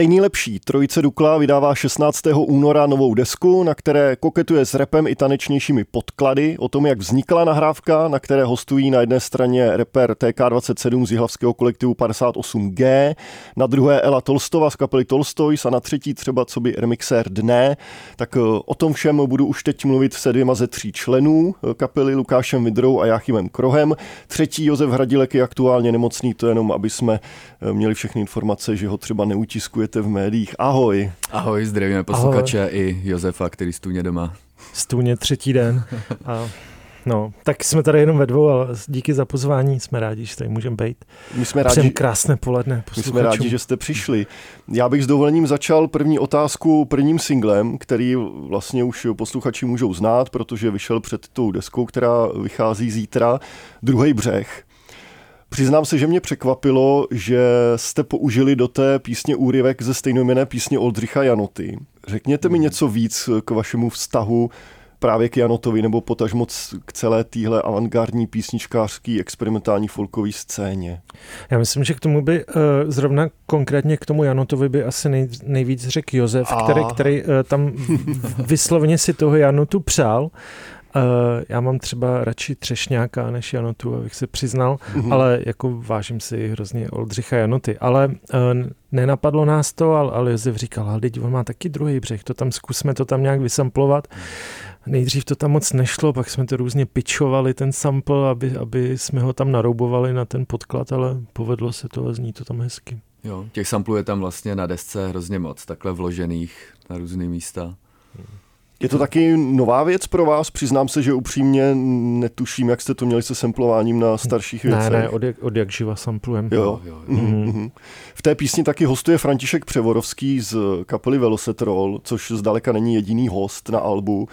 Tej nejlepší. Trojice Dukla vydává 16. února novou desku, na které koketuje s repem i tanečnějšími podklady o tom, jak vznikla nahrávka, na které hostují na jedné straně reper TK27 z jihlavského kolektivu 58G, na druhé Ela Tolstova z kapely Tolstoys a na třetí třeba co by remixér Dne. Tak eh, o tom všem budu už teď mluvit se dvěma ze tří členů eh, kapely Lukášem Vidrou a Jáchymem Krohem. Třetí Josef Hradilek je aktuálně nemocný, to jenom, aby jsme eh, měli všechny informace, že ho třeba neutiskujete v médiích. Ahoj. Ahoj, zdravíme posluchače Ahoj. i Josefa, který stůně doma. Stůně třetí den. A No, tak jsme tady jenom ve dvou, ale díky za pozvání, jsme rádi, že tady můžeme být. My jsme rádi, krásné poledne My jsme rádi, že jste přišli. Já bych s dovolením začal první otázku prvním singlem, který vlastně už posluchači můžou znát, protože vyšel před tou deskou, která vychází zítra, Druhý břeh. Přiznám se, že mě překvapilo, že jste použili do té písně úryvek ze stejnojmené písně Oldřicha Janoty. Řekněte mi něco víc k vašemu vztahu právě k Janotovi nebo potažmo k celé téhle avantgardní písničkářský experimentální folkové scéně? Já myslím, že k tomu by uh, zrovna konkrétně k tomu Janotovi by asi nej, nejvíc řekl Josef, A... který, který uh, tam vyslovně si toho Janotu přál Uh, já mám třeba radši Třešňáka než Janotu, abych se přiznal, mm-hmm. ale jako vážím si hrozně Oldřicha Janoty. Ale uh, nenapadlo nás to, ale, ale Josef říkal, ale teď on má taky druhý břeh, to tam zkusme to tam nějak vysamplovat. Nejdřív to tam moc nešlo, pak jsme to různě pičovali, ten sample, aby, aby jsme ho tam naroubovali na ten podklad, ale povedlo se to a zní to tam hezky. Jo, těch samplů je tam vlastně na desce hrozně moc, takhle vložených na různé místa. Hmm. Je to taky nová věc pro vás? Přiznám se, že upřímně netuším, jak jste to měli se samplováním na starších věcech. Ne, ne, od jak, od jak živa samplujem. Jo. Jo, jo, jo. Mm-hmm. V té písni taky hostuje František Převorovský z kapely Velosetrol, což zdaleka není jediný host na albu.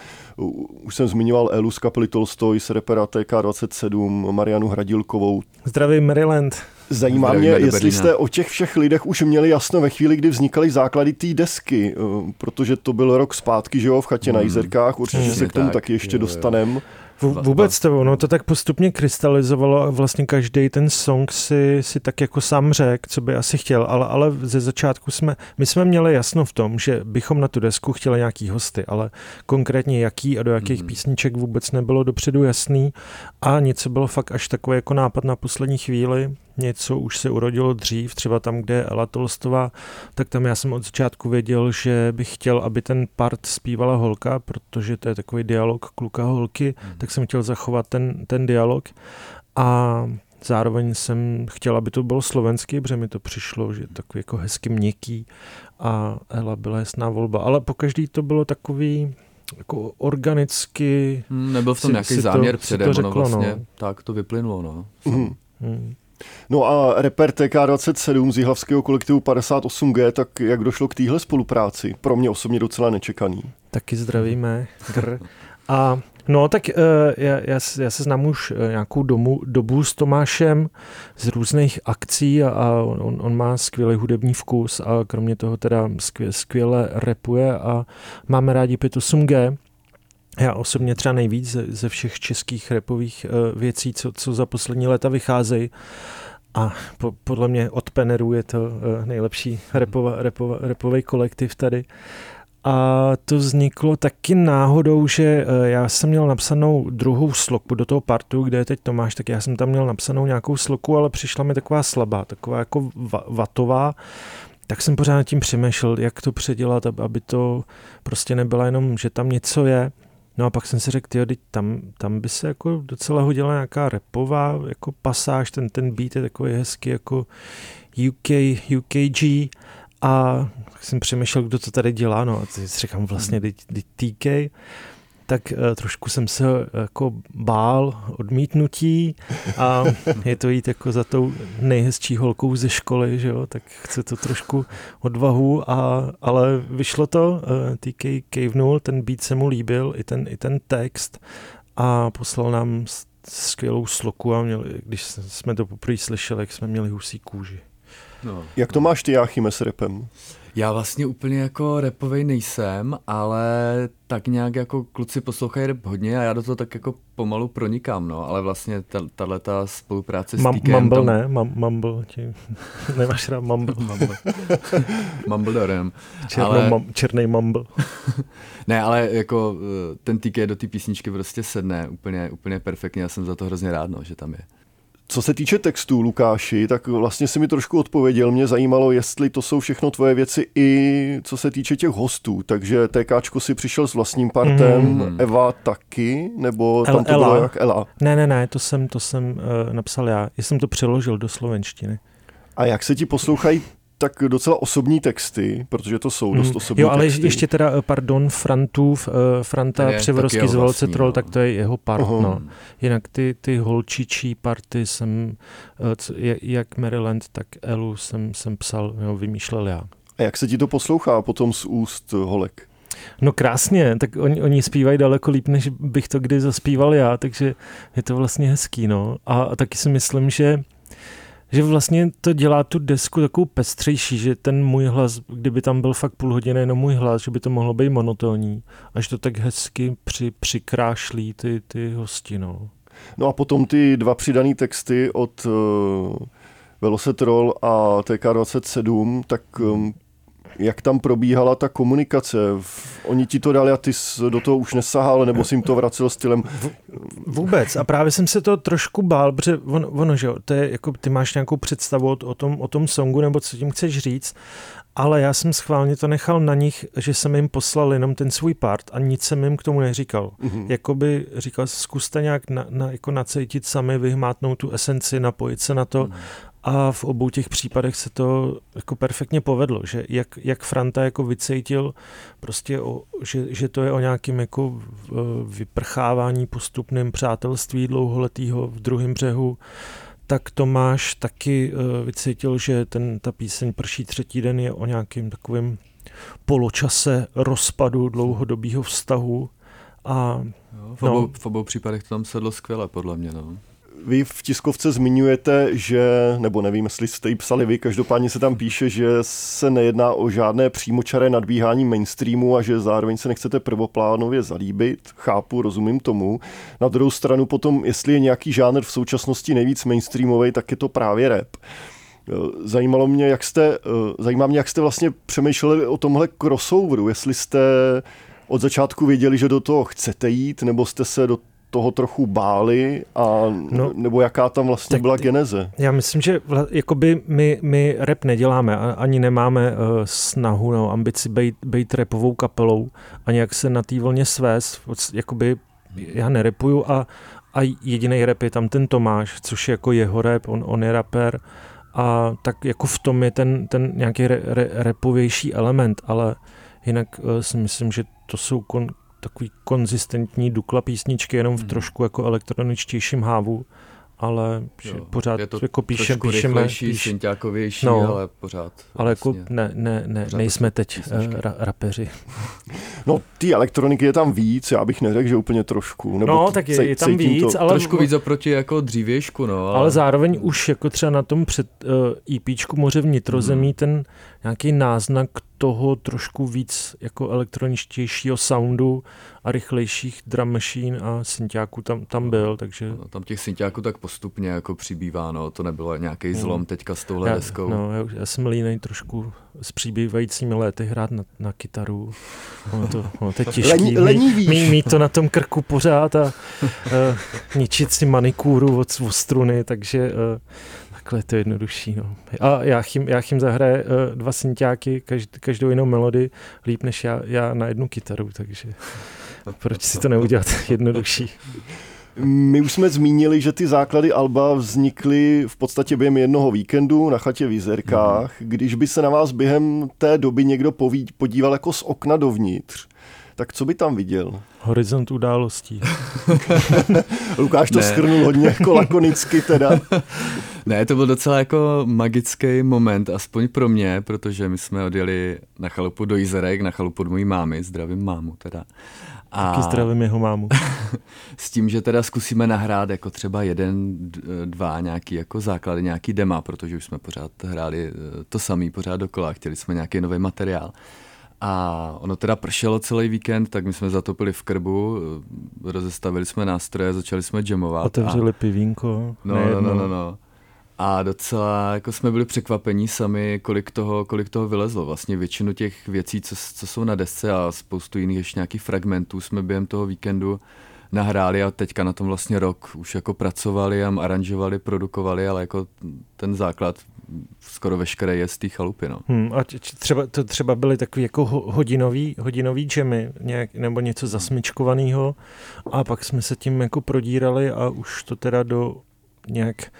Už jsem zmiňoval Elu z kapely Tolstoj, z repera TK27, Marianu Hradilkovou. Zdravím Maryland. Zajímá mě, jestli jste o těch všech lidech už měli jasno ve chvíli, kdy vznikaly základy té desky, eh, protože to byl rok zpátky, že jo, v chatě mm. na Jizerkách, určitě mm. se k tomu tak, taky ještě dostaneme. Vůbec to, no to tak postupně krystalizovalo a vlastně každý ten song si, si tak jako sám řekl, co by asi chtěl, ale, ale ze začátku jsme, my jsme měli jasno v tom, že bychom na tu desku chtěli nějaký hosty, ale konkrétně jaký a do jakých mm. písniček vůbec nebylo dopředu jasný a něco bylo fakt až takový jako nápad na poslední chvíli, něco už se urodilo dřív, třeba tam, kde je Ela Tolstová, tak tam já jsem od začátku věděl, že bych chtěl, aby ten part zpívala holka, protože to je takový dialog kluka-holky, mm. tak jsem chtěl zachovat ten, ten dialog a zároveň jsem chtěl, aby to bylo slovenský, protože mi to přišlo, že je takový jako hezky měkký a Ela byla jasná volba, ale po každý to bylo takový jako organicky... Hmm, nebyl v tom si, nějaký si záměr to, předem, to řeklo, no vlastně no. tak to vyplynulo, no. Mm. Hmm. No a reper TK27 z jihlavského kolektivu 58G, tak jak došlo k téhle spolupráci? Pro mě osobně docela nečekaný. Taky zdravíme. Gr. A No, tak uh, já, já, já se znám už uh, nějakou domu, dobu s Tomášem z různých akcí a, a on, on má skvělý hudební vkus a kromě toho teda skvěle, skvěle repuje a máme rádi 58G. Já osobně třeba nejvíc ze, ze všech českých repových uh, věcí, co, co za poslední léta vycházejí. A po, podle mě od Peneru je to uh, nejlepší repova, repova, repový kolektiv tady. A to vzniklo taky náhodou, že uh, já jsem měl napsanou druhou sloku do toho partu, kde je teď Tomáš, tak já jsem tam měl napsanou nějakou sloku, ale přišla mi taková slabá, taková jako vatová tak jsem pořád nad tím přemýšlel, jak to předělat, aby to prostě nebyla jenom, že tam něco je, No a pak jsem si řekl, tyjo, tam, tam by se jako docela hodila nějaká repová jako pasáž, ten, ten beat je takový hezký jako UK, UKG a jsem přemýšlel, kdo to tady dělá, no a teď si říkám vlastně, teď TK, tak uh, trošku jsem se uh, jako bál odmítnutí a je to jít jako za tou nejhezčí holkou ze školy, že jo, tak chce to trošku odvahu, a, ale vyšlo to, eh, TK kejvnul, ten beat se mu líbil, i ten, i ten text a poslal nám skvělou sloku a měli, když jsme to poprvé slyšeli, jak jsme měli husí kůži. No. Jak to máš ty, Jáchyme, s repem? Já vlastně úplně jako repovej nejsem, ale tak nějak jako kluci poslouchají rap hodně a já do toho tak jako pomalu pronikám, no, ale vlastně tahle ta spolupráce s Mam. Mumble tom... ne, Mam, Mumble, ti... nemáš rád Mumble. Mumble. Mumbledorem. ale... mam, černý Mumble. ne, ale jako eh, ten TK do té písničky prostě sedne úplně, úplně perfektně, já jsem za to hrozně rád, no, že tam je. Co se týče textů, Lukáši, tak vlastně si mi trošku odpověděl. Mě zajímalo, jestli to jsou všechno tvoje věci i co se týče těch hostů. Takže TKčko si přišel s vlastním partem, mm. Eva taky, nebo El, tam to Ela. bylo jak Ela? Ne, ne, ne, to jsem, to jsem uh, napsal já. Já jsem to přeložil do slovenštiny. A jak se ti poslouchají tak docela osobní texty, protože to jsou dost hmm. osobní Jo, ale texty. ještě teda, eh, pardon, Frantův, uh, Franta Převorovský z Volce Troll, no. tak to je jeho part, uh-huh. no. Jinak ty, ty holčičí party jsem, uh, jak Maryland, tak Elu jsem, jsem psal, jo, vymýšlel já. A jak se ti to poslouchá potom z úst holek? No krásně, tak oni, oni zpívají daleko líp, než bych to kdy zaspíval já, takže je to vlastně hezký, no. A, a taky si myslím, že že vlastně to dělá tu desku takovou pestřejší, že ten můj hlas, kdyby tam byl fakt půl hodiny jenom můj hlas, že by to mohlo být monotónní, až to tak hezky při, přikrášlí ty, ty hosti, no. No a potom ty dva přidané texty od uh, Velocetrol a TK27, tak um, jak tam probíhala ta komunikace? Oni ti to dali a ty do toho už nesahal, nebo si jim to vracel stylem? Vůbec. A právě jsem se to trošku bál, protože on, ono, že to je, jako ty máš nějakou představu o tom, o tom songu, nebo co tím chceš říct, ale já jsem schválně to nechal na nich, že jsem jim poslal jenom ten svůj part a nic jsem jim k tomu neříkal. Mm-hmm. Jakoby říkal, zkuste nějak na, na, jako nacejtit sami, vyhmátnout tu esenci, napojit se na to mm. A v obou těch případech se to jako perfektně povedlo, že jak, jak Franta jako vycejtil prostě, o, že, že to je o nějakém jako vyprchávání postupným přátelství dlouholetého v druhém břehu, tak Tomáš taky uh, vycítil, že ten, ta píseň Prší třetí den je o nějakým takovým poločase rozpadu dlouhodobého vztahu. A, jo, v, obou, no, v obou případech to tam sedlo skvěle, podle mě. No. Vy v tiskovce zmiňujete, že, nebo nevím, jestli jste ji psali vy, každopádně se tam píše, že se nejedná o žádné přímočaré nadbíhání mainstreamu a že zároveň se nechcete prvoplánově zalíbit. Chápu, rozumím tomu. Na druhou stranu potom, jestli je nějaký žánr v současnosti nejvíc mainstreamový, tak je to právě rap. Zajímalo mě, jak jste, zajímá mě, jak jste vlastně přemýšleli o tomhle crossoveru, jestli jste od začátku věděli, že do toho chcete jít, nebo jste se do toho trochu báli, a, no, nebo jaká tam vlastně byla geneze? Já myslím, že vla, jakoby my, my rap neděláme, ani nemáme uh, snahu, no, ambici být, být repovou kapelou a nějak se na té vlně svést, jakoby já nerepuju a, a jediný rap je tam ten Tomáš, což je jako jeho rap, on, on je rapper a tak jako v tom je ten, ten nějaký re, re, repovější element, ale jinak uh, si myslím, že to jsou kon, takový konzistentní Dukla písničky, jenom v hmm. trošku jako elektroničtějším hávu, ale jo, pořád je to jako píšem, píšeme. Píš, no, ale pořád. Ale jako vlastně, ne, ne, ne, nejsme teď uh, ra, rapeři. No, ty elektroniky je tam víc, já bych neřekl, že úplně trošku. Nebo no, tak je, je tam víc, to. ale... Trošku víc oproti jako dřívějšku, no. Ale, ale zároveň už jako třeba na tom před uh, eh, EPčku Moře vnitrozemí hmm. ten nějaký náznak toho trošku víc jako elektroničtějšího soundu a rychlejších drum machine a syntiáků tam, tam byl, takže... No, tam těch syntiáků tak postupně jako přibývá, no, to nebylo nějaký no. zlom teďka s touhle já, deskou. No, já, já jsem línej trošku s přibývajícími léty hrát na, na kytaru. Ono to, ono to je těžký. Lení, lení mít, mít to na tom krku pořád a uh, ničit si manikúru od, od struny, takže uh, takhle je to jednodušší. No. A Jáchym, Jáchym zahraje uh, dva synťáky, každ, každou jinou melodii líp než já, já na jednu kytaru, takže proč si to neudělat jednodušší? My už jsme zmínili, že ty základy Alba vznikly v podstatě během jednoho víkendu na chatě v Jizerkách. Mm. Když by se na vás během té doby někdo podíval jako z okna dovnitř, tak co by tam viděl? Horizont událostí. Lukáš to schrnul hodně jako lakonicky teda. ne, to byl docela jako magický moment, aspoň pro mě, protože my jsme odjeli na chalupu do Jizerek, na chalupu od mojí mámy, zdravím mámu teda. A Taky zdravím jeho mámu. s tím, že teda zkusíme nahrát jako třeba jeden, dva nějaký jako základy, nějaký dema, protože už jsme pořád hráli eh, to samý pořád dokola, chtěli jsme nějaký nový materiál. A ono teda pršelo celý víkend, tak my jsme zatopili v krbu, eh, rozestavili jsme nástroje, začali jsme jamovat. Otevřeli a... pivínko. No, no, no, no, no. A docela jako jsme byli překvapení sami, kolik toho, kolik toho vylezlo. Vlastně většinu těch věcí, co, co jsou na desce a spoustu jiných ještě nějakých fragmentů jsme během toho víkendu nahráli a teďka na tom vlastně rok už jako pracovali a aranžovali, produkovali, ale jako ten základ skoro veškeré je z té chalupy. No. Hmm, a třeba, to třeba byly takový jako hodinový, hodinový džemy nějak, nebo něco zasmičkovaného a pak jsme se tím jako prodírali a už to teda do nějak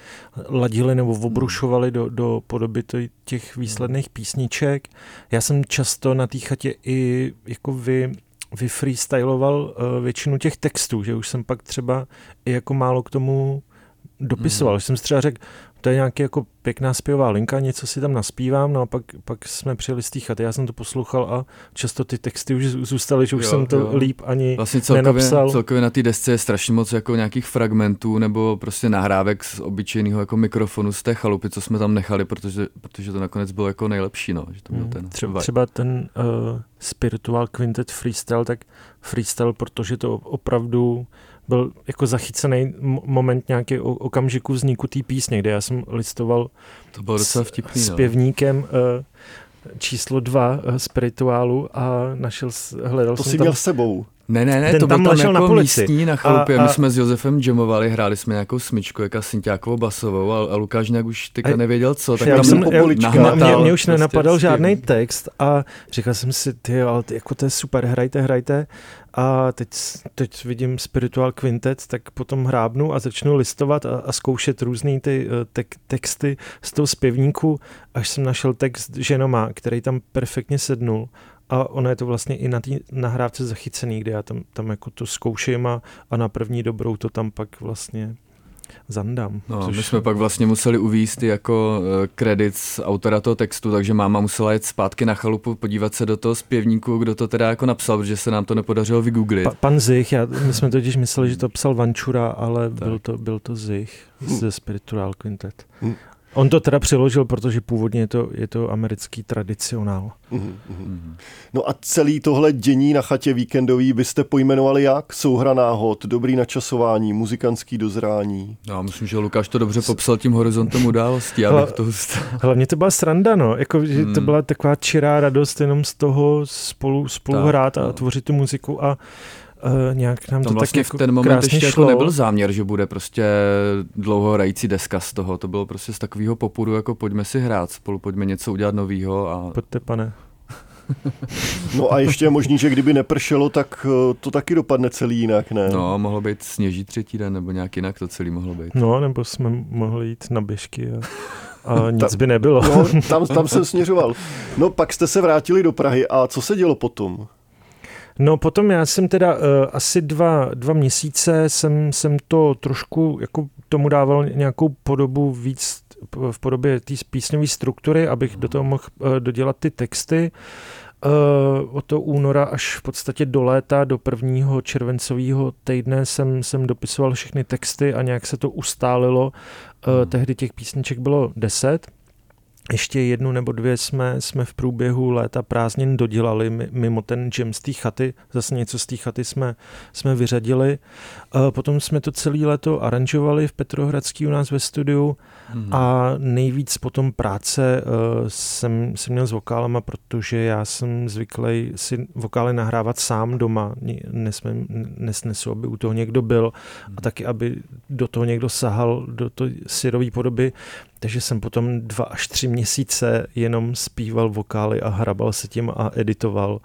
ladili nebo obrušovali do, do podoby těch výsledných písniček. Já jsem často na té chatě i jako vy, vyfreestyloval uh, většinu těch textů, že už jsem pak třeba i jako málo k tomu dopisoval. Mm. Jsem si třeba řekl, to je nějaký jako pěkná zpěvá linka, něco si tam naspívám, no a pak, pak jsme přijeli z té chaty, já jsem to poslouchal a často ty texty už zůstaly, že už jo, jsem to jo. líp ani vlastně celkově, nenapsal. Celkově na té desce je strašně moc jako nějakých fragmentů nebo prostě nahrávek z obyčejného jako mikrofonu z té chalupy, co jsme tam nechali, protože, protože to nakonec bylo jako nejlepší, no, že to byl mm, ten třeba, třeba ten uh, Spiritual Quintet Freestyle, tak freestyle, protože to opravdu byl jako zachycený moment nějaký okamžiku vzniku té písně, kde já jsem listoval to bylo docela vtipný, s, no. pěvníkem uh, číslo dva uh, spirituálu a našel, hledal to jsem si tam... měl s sebou. Ne, ne, ne, Ten to tam byl tam jako na polici. místní na chalupě. A, a... My jsme s Josefem jamovali, hráli jsme nějakou smyčku, jaká Sintiákovou basovou a, a Lukáš nějak už teďka nevěděl co, tak já tam jsem, já, mě, mě, už prostě nenapadal žádný text a říkal jsem si, ty ale jako to je super, hrajte, hrajte a teď, teď vidím Spiritual Quintet, tak potom hrábnu a začnu listovat a, a zkoušet různé ty eh, te- texty z toho zpěvníku, až jsem našel text Ženoma, který tam perfektně sednul a ono je to vlastně i na té nahrávce zachycený, kde já tam, tam jako to zkouším a, a na první dobrou to tam pak vlastně zandám. No, což... My jsme pak vlastně museli uvíst jako kredit uh, z autora toho textu, takže máma musela jet zpátky na chalupu, podívat se do toho zpěvníku, kdo to teda jako napsal, protože se nám to nepodařilo vygooglit. Pa, pan Zich, já, my jsme totiž mysleli, že to psal Vančura, ale byl to, byl to Zich ze Spiritual Quintet. On to teda přeložil, protože původně je to, je to americký tradicionál. Mm-hmm. No a celý tohle dění na chatě víkendový byste pojmenovali jak? Souhra náhod, dobrý načasování, muzikantský dozrání? Já myslím, že Lukáš to dobře popsal tím horizontem událostí. Hla, to hlavně to byla sranda, no. Jako, že mm. to byla taková čirá radost jenom z toho spolu, spolu tak, hrát a no. tvořit tu muziku a uh, nějak nám Tam to vlastně tak jako v ten moment ještě šlo. jako nebyl záměr, že bude prostě dlouho hrající deska z toho. To bylo prostě z takového popudu, jako pojďme si hrát spolu, pojďme něco udělat novýho. A... Pojďte, pane. No a ještě je možný, že kdyby nepršelo, tak eh, to taky dopadne celý jinak, ne? No, mohlo být sněží třetí den, nebo nějak jinak to celý mohlo být. No, nebo jsme mohli jít na běžky a, a nic by nebylo. No, tam, tam jsem směřoval. No, pak jste se vrátili do Prahy a co se dělo potom? No potom já jsem teda uh, asi dva, dva měsíce jsem, jsem to trošku jako tomu dával nějakou podobu víc v podobě té písňové struktury, abych do toho mohl uh, dodělat ty texty. Uh, od toho února až v podstatě do léta, do prvního červencového týdne jsem, jsem dopisoval všechny texty a nějak se to ustálilo. Uh. Tehdy těch písniček bylo deset ještě jednu nebo dvě jsme, jsme v průběhu léta prázdnin dodělali mimo ten jam z té chaty. Zase něco z té chaty jsme, jsme vyřadili. Potom jsme to celé léto aranžovali v Petrohradský u nás ve studiu hmm. a nejvíc potom práce uh, jsem, jsem měl s vokálama, protože já jsem zvyklý si vokály nahrávat sám doma. Nesmím, nesnesu, aby u toho někdo byl hmm. a taky, aby do toho někdo sahal, do to syrové podoby. Takže jsem potom dva až tři měsíce jenom zpíval vokály a hrabal se tím a editoval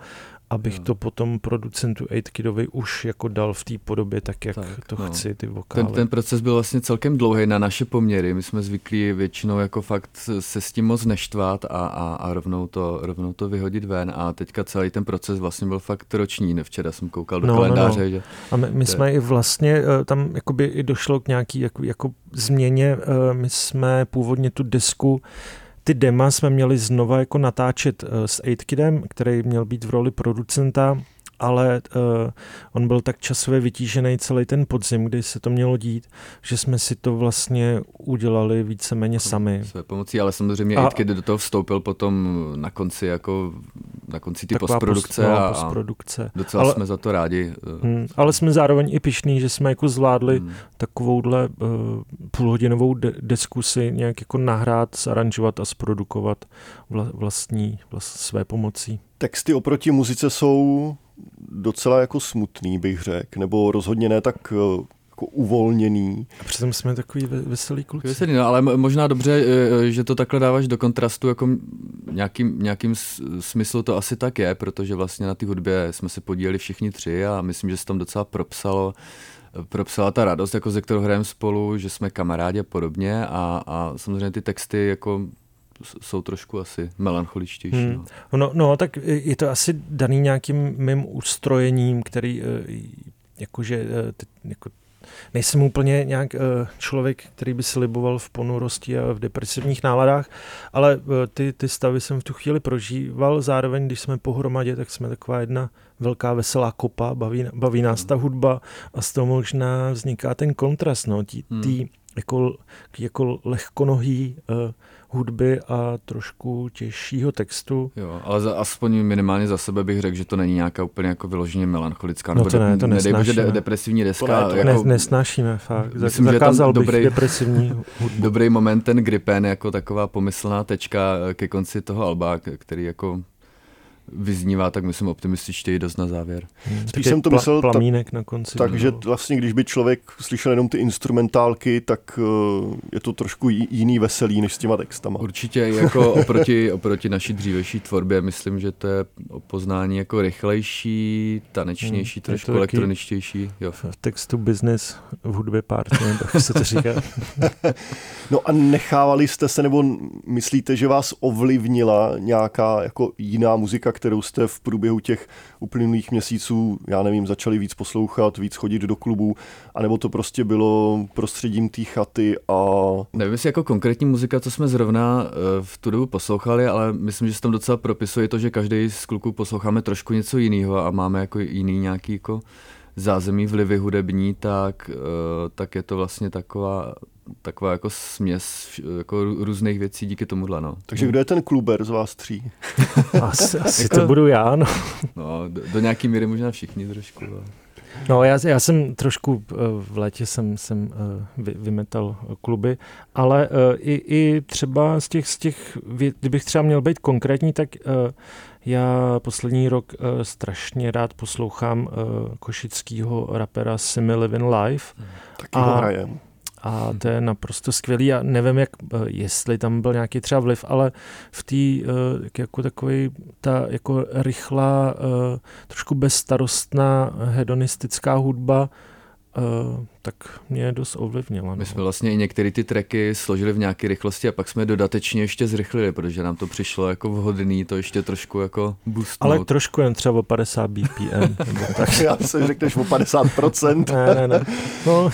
abych no. to potom producentu 8 už jako dal v té podobě tak, jak tak, to no. chci, ty vokály. Ten, ten proces byl vlastně celkem dlouhý na naše poměry. My jsme zvyklí většinou jako fakt se s tím moc neštvat a, a, a rovnou, to, rovnou to vyhodit ven a teďka celý ten proces vlastně byl fakt roční. Včera jsem koukal do no, kalendáře. No, no. Že a my, my jsme i vlastně, eh, tam jakoby i došlo k nějaký jako, jako změně. Eh, my jsme původně tu desku ty dema jsme měli znova jako natáčet uh, s 8 který měl být v roli producenta ale uh, on byl tak časově vytížený celý ten podzim, kdy se to mělo dít, že jsme si to vlastně udělali víceméně sami. Své pomocí, ale samozřejmě a, i do toho vstoupil potom na konci jako na konci ty postprodukce, post, no, a, postprodukce. docela ale, jsme za to rádi. Hmm, ale jsme zároveň i pišní, že jsme jako zvládli hmm. takovouhle uh, půlhodinovou de- diskusi nějak jako nahrát, zaranžovat a zprodukovat vla, vlastní, vlast, své pomocí. Texty oproti muzice jsou docela jako smutný, bych řekl, nebo rozhodně ne tak eh, jako uvolněný. A přitom jsme takový veselý kluci. Veselý, no, ale možná dobře, eh, že to takhle dáváš do kontrastu, jako nějakým, nějakým smyslu to asi tak je, protože vlastně na té hudbě jsme se podíleli všichni tři a myslím, že se tam docela propsalo propsala ta radost, jako ze kterou hrajeme spolu, že jsme kamarádi a podobně a, a samozřejmě ty texty jako jsou trošku asi melancholičtější. Hmm. No. no. No, tak je to asi daný nějakým mým ustrojením, který eh, jakože eh, jako nejsem úplně nějak uh, člověk, který by sliboval v ponurosti a v depresivních náladách, ale ty, ty stavy jsem v tu chvíli prožíval. Zároveň, když jsme pohromadě, tak jsme taková jedna velká veselá kopa, baví, baví nás ta hudba a z toho možná vzniká ten kontrast, no, tí, hmm. tý, jako, jako lehkonohý uh, hudby a trošku těžšího textu. Jo, ale za, aspoň minimálně za sebe bych řekl, že to není nějaká úplně jako vyloženě melancholická. No to ne, to nedej bože de, depresivní deska. To ne, to jako, ne, nesnášíme, fakt. Myslím, Zakázal že bych dobrý, depresivní hudbu. Dobrý moment ten Gripen jako taková pomyslná tečka ke konci toho alba, který jako vyznívá, tak myslím optimističtěji dost na závěr. Hmm, Spíš jsem to pla, myslel plamínek ta, na konci. Takže vlastně, když by člověk slyšel jenom ty instrumentálky, tak uh, je to trošku jiný veselý než s těma textama. Určitě jako oproti, oproti naší dřívější tvorbě, myslím, že to je poznání jako rychlejší, tanečnější, hmm, trošku elektroničtější. Jo. V textu business, v hudbě party, tak se to říká. no a nechávali jste se, nebo myslíte, že vás ovlivnila nějaká jako jiná muzika, kterou jste v průběhu těch uplynulých měsíců, já nevím, začali víc poslouchat, víc chodit do klubů, anebo to prostě bylo prostředím té chaty a... Nevím, jestli jako konkrétní muzika, co jsme zrovna eh, v tu dobu poslouchali, ale myslím, že se tam docela propisuje to, že každý z kluků posloucháme trošku něco jiného a máme jako jiný nějaký jako zázemí vlivy hudební, tak, eh, tak je to vlastně taková taková jako směs jako různých věcí díky tomuhle. No. Takže kdo je ten kluber z vás tří? asi asi to budu já. No, no do, do nějaký míry možná všichni trošku. No. No, já, já jsem trošku eh, v létě jsem, jsem eh, vy, vymetal kluby, ale eh, i, i třeba z těch, z těch, kdybych třeba měl být konkrétní, tak já poslední rok strašně rád poslouchám košického rapera Simi Living Life. Taky a, ho hrajem a to je naprosto skvělý. A nevím, jak, eh, jestli tam byl nějaký třeba vliv, ale v té eh, jako takový ta jako rychlá, eh, trošku bezstarostná hedonistická hudba tak mě dost ovlivnila. No. My jsme vlastně i některé ty tracky složili v nějaké rychlosti a pak jsme dodatečně ještě zrychlili, protože nám to přišlo jako vhodný to ještě trošku jako boostnout. Ale trošku jen třeba o 50 BPM. nebo tak. Já se řekneš o 50%. ne, ne, ne. No,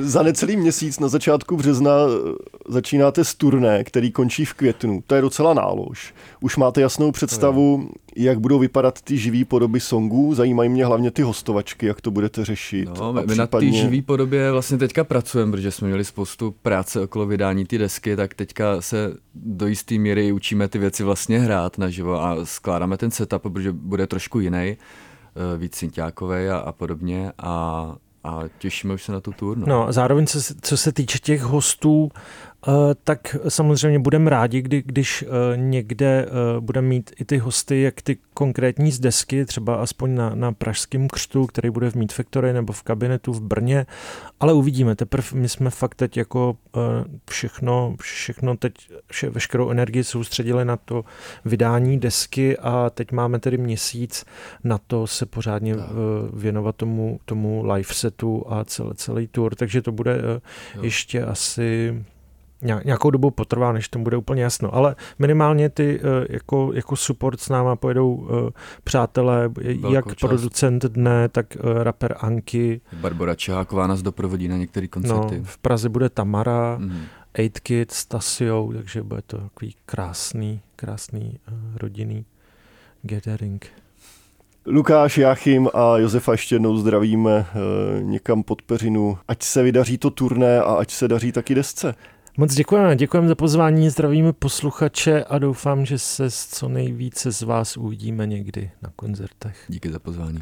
za necelý měsíc na začátku března eh, začínáte s turné, který končí v květnu. To je docela nálož. Už máte jasnou představu, jak budou vypadat ty živý podoby songů. Zajímají mě hlavně ty hostovačky, jak to budete řešit. No, my případně... na té živý podobě vlastně teďka pracujeme, protože jsme měli spoustu práce okolo vydání ty desky, tak teďka se do jisté míry učíme ty věci vlastně hrát naživo a skládáme ten setup, protože bude trošku jiný eh, víc synťákový a, a podobně a a těšíme už se na tu tour. No, zároveň co, co se týče těch hostů, tak samozřejmě budeme rádi, kdy, když eh, někde eh, budeme mít i ty hosty, jak ty konkrétní z desky, třeba aspoň na, na pražském křtu, který bude v Meet Factory nebo v kabinetu v Brně, ale uvidíme. Teprve my jsme fakt teď jako všechno, všechno teď, vše, veškerou energii soustředili na to vydání desky a teď máme tedy měsíc na to se pořádně věnovat tomu, tomu live setu a celý, celý tour, takže to bude ještě asi nějakou dobu potrvá, než tomu bude úplně jasno, ale minimálně ty eh, jako, jako support s náma pojedou eh, přátelé, Velkou jak část. producent dne, tak eh, rapper Anky. Barbara Čeháková nás doprovodí na některé koncerty. No, v Praze bude Tamara, mm. Eight Kids s Tasiou, takže bude to takový krásný, krásný rodinný gathering. Lukáš, Jáchym a Josefa ještě jednou zdravíme někam pod peřinu. Ať se vydaří to turné a ať se daří taky desce. Moc děkujeme, děkujeme za pozvání, zdravíme posluchače a doufám, že se co nejvíce z vás uvidíme někdy na koncertech. Díky za pozvání.